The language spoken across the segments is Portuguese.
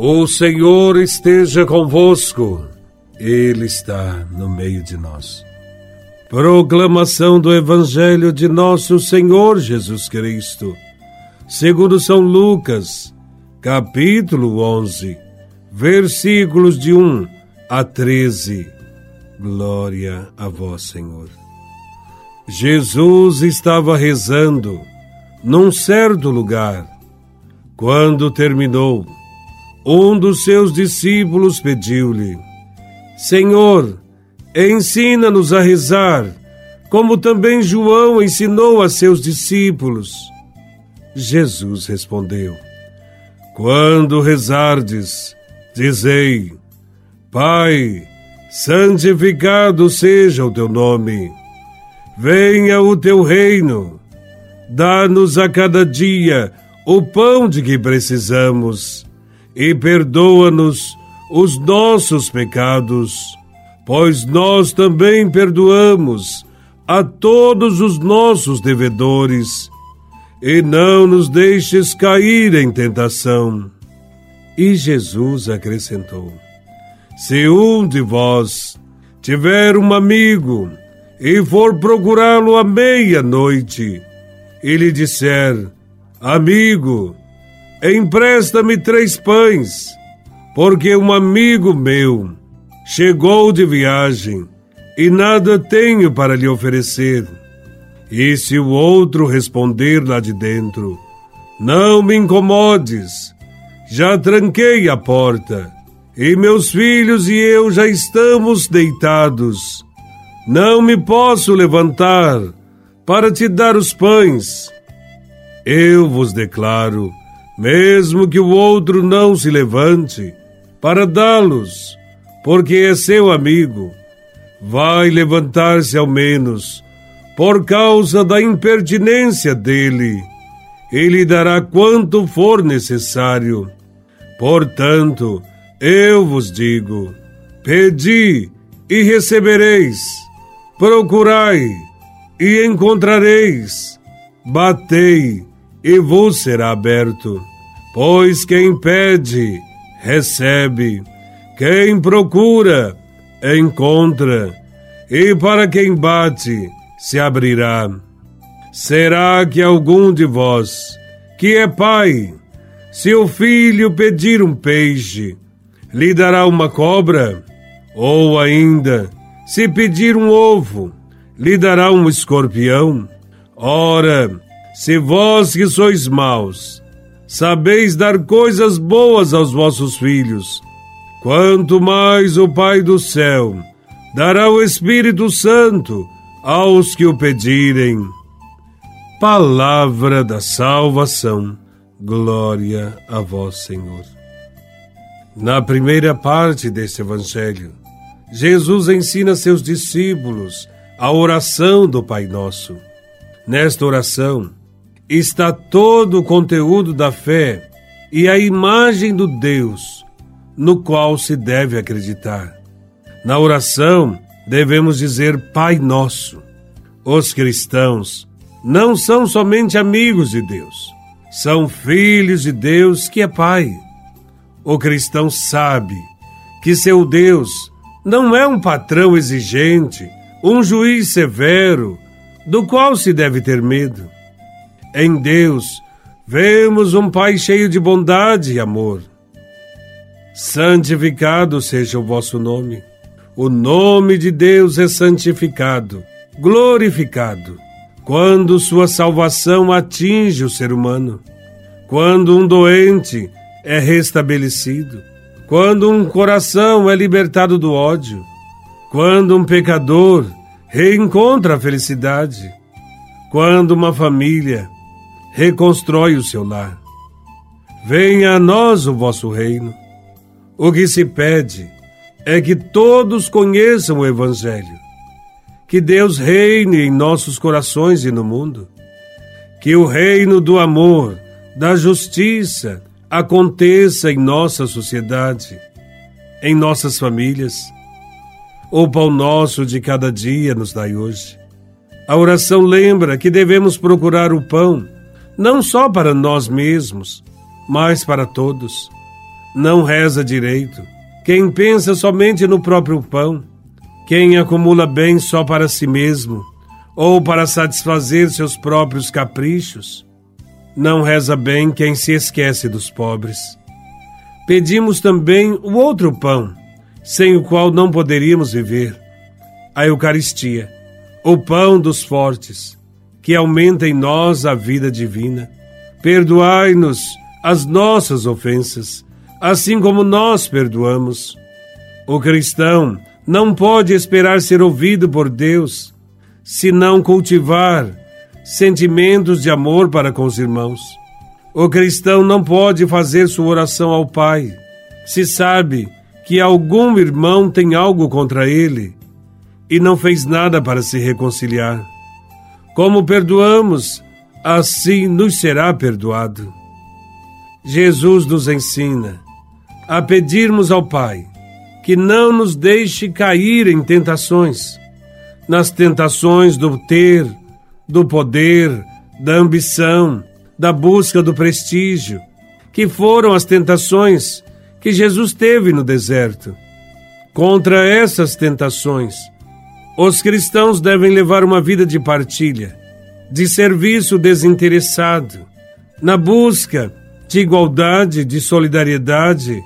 O Senhor esteja convosco, Ele está no meio de nós. Proclamação do Evangelho de Nosso Senhor Jesus Cristo, segundo São Lucas, capítulo 11, versículos de 1 a 13. Glória a Vós, Senhor. Jesus estava rezando num certo lugar. Quando terminou, um dos seus discípulos pediu-lhe: Senhor, ensina-nos a rezar, como também João ensinou a seus discípulos. Jesus respondeu: Quando rezardes, dizei: Pai, santificado seja o teu nome. Venha o teu reino. Dá-nos a cada dia o pão de que precisamos e perdoa-nos os nossos pecados, pois nós também perdoamos a todos os nossos devedores, e não nos deixes cair em tentação. E Jesus acrescentou: Se um de vós tiver um amigo e for procurá-lo à meia-noite, e lhe disser: Amigo, Empresta-me três pães, porque um amigo meu chegou de viagem e nada tenho para lhe oferecer. E se o outro responder lá de dentro, não me incomodes, já tranquei a porta, e meus filhos e eu já estamos deitados. Não me posso levantar para te dar os pães. Eu vos declaro mesmo que o outro não se levante para dá-los, porque é seu amigo, vai levantar-se ao menos por causa da impertinência dele. Ele dará quanto for necessário. Portanto, eu vos digo: pedi e recebereis, procurai e encontrareis, batei e vos será aberto. Pois quem pede, recebe, quem procura, encontra, e para quem bate, se abrirá. Será que algum de vós, que é pai, se o filho pedir um peixe, lhe dará uma cobra? Ou ainda, se pedir um ovo, lhe dará um escorpião? Ora, se vós que sois maus, sabeis dar coisas boas aos vossos filhos, quanto mais o Pai do céu dará o Espírito Santo aos que o pedirem. Palavra da salvação. Glória a vós, Senhor. Na primeira parte deste evangelho, Jesus ensina seus discípulos a oração do Pai Nosso. Nesta oração, está todo o conteúdo da fé e a imagem do Deus no qual se deve acreditar. Na oração, devemos dizer Pai Nosso. Os cristãos não são somente amigos de Deus, são filhos de Deus que é Pai. O cristão sabe que seu Deus não é um patrão exigente, um juiz severo, do qual se deve ter medo em Deus, vemos um Pai cheio de bondade e amor. Santificado seja o vosso nome. O nome de Deus é santificado, glorificado, quando sua salvação atinge o ser humano, quando um doente é restabelecido, quando um coração é libertado do ódio, quando um pecador reencontra a felicidade, quando uma família reconstrói o seu lar. Venha a nós o vosso reino. O que se pede é que todos conheçam o Evangelho, que Deus reine em nossos corações e no mundo, que o reino do amor, da justiça, aconteça em nossa sociedade, em nossas famílias. O pão nosso de cada dia nos dai hoje. A oração lembra que devemos procurar o pão não só para nós mesmos, mas para todos. não reza direito, quem pensa somente no próprio pão, quem acumula bem só para si mesmo ou para satisfazer seus próprios caprichos, não reza bem quem se esquece dos pobres. Pedimos também o outro pão, sem o qual não poderíamos viver, a Eucaristia, o pão dos fortes, que aumenta em nós a vida divina. Perdoai-nos as nossas ofensas, assim como nós perdoamos. O cristão não pode esperar ser ouvido por Deus se não cultivar sentimentos de amor para com os irmãos. O cristão não pode fazer sua oração ao Pai se sabe que algum irmão tem algo contra ele e não fez nada para se reconciliar. Como perdoamos, assim nos será perdoado. Jesus nos ensina a pedirmos ao Pai que não nos deixe cair em tentações, nas tentações do ter, do poder, da ambição, da busca do prestígio, que foram as tentações que Jesus teve no deserto. Contra essas tentações, os cristãos devem levar uma vida de partilha, de serviço desinteressado, na busca de igualdade, de solidariedade,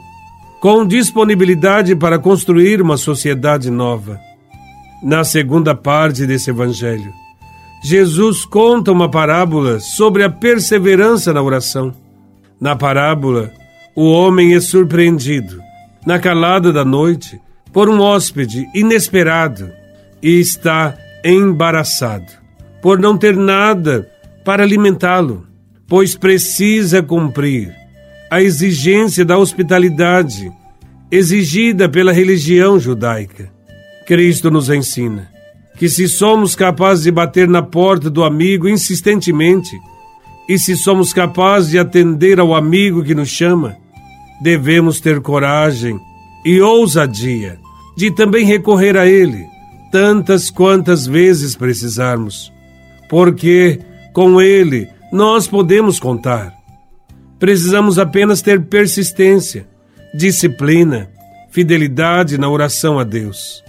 com disponibilidade para construir uma sociedade nova. Na segunda parte desse evangelho, Jesus conta uma parábola sobre a perseverança na oração. Na parábola, o homem é surpreendido, na calada da noite, por um hóspede inesperado e está embaraçado, por não ter nada para alimentá-lo, pois precisa cumprir a exigência da hospitalidade exigida pela religião judaica. Cristo nos ensina que se somos capazes de bater na porta do amigo insistentemente e se somos capazes de atender ao amigo que nos chama, devemos ter coragem e ousadia de também recorrer a ele tantas quantas vezes precisarmos, porque com ele nós podemos contar. Precisamos apenas ter persistência, disciplina, fidelidade na oração a Deus.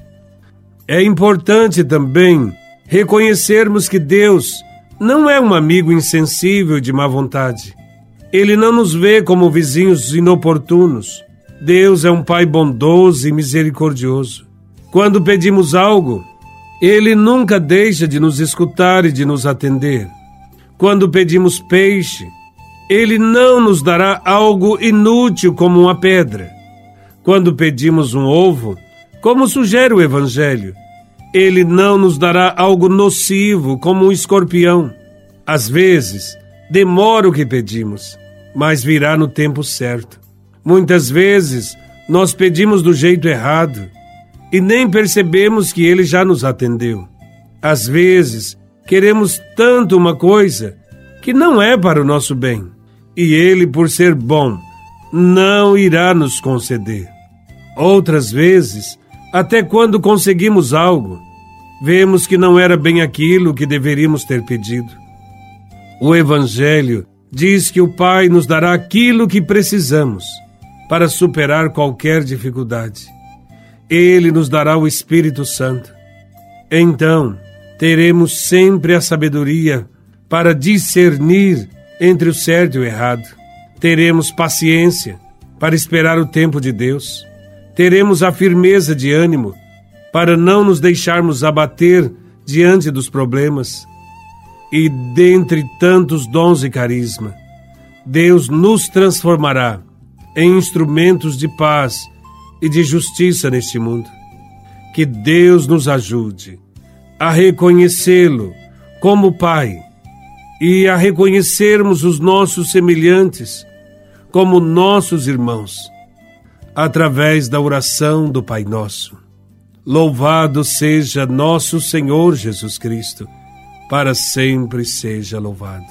É importante também reconhecermos que Deus não é um amigo insensível de má vontade. Ele não nos vê como vizinhos inoportunos. Deus é um Pai bondoso e misericordioso. Quando pedimos algo, Ele nunca deixa de nos escutar e de nos atender. Quando pedimos peixe, ele não nos dará algo inútil como uma pedra. Quando pedimos um ovo, como sugere o Evangelho, ele não nos dará algo nocivo como um escorpião. Às vezes, demora o que pedimos, mas virá no tempo certo. Muitas vezes, nós pedimos do jeito errado e nem percebemos que ele já nos atendeu. Às vezes, queremos tanto uma coisa que não é para o nosso bem, e ele, por ser bom, não irá nos conceder. Outras vezes, até quando conseguimos algo, vemos que não era bem aquilo que deveríamos ter pedido. O Evangelho diz que o Pai nos dará aquilo que precisamos para superar qualquer dificuldade. Ele nos dará o Espírito Santo. Então, teremos sempre a sabedoria para discernir entre o certo e o errado. Teremos paciência para esperar o tempo de Deus. Teremos a firmeza de ânimo para não nos deixarmos abater diante dos problemas. E dentre tantos dons e carisma, Deus nos transformará em instrumentos de paz e de justiça neste mundo. Que Deus nos ajude a reconhecê-lo como Pai e a reconhecermos os nossos semelhantes como nossos irmãos, através da oração do Pai Nosso. Louvado seja nosso Senhor Jesus Cristo, para sempre seja louvado.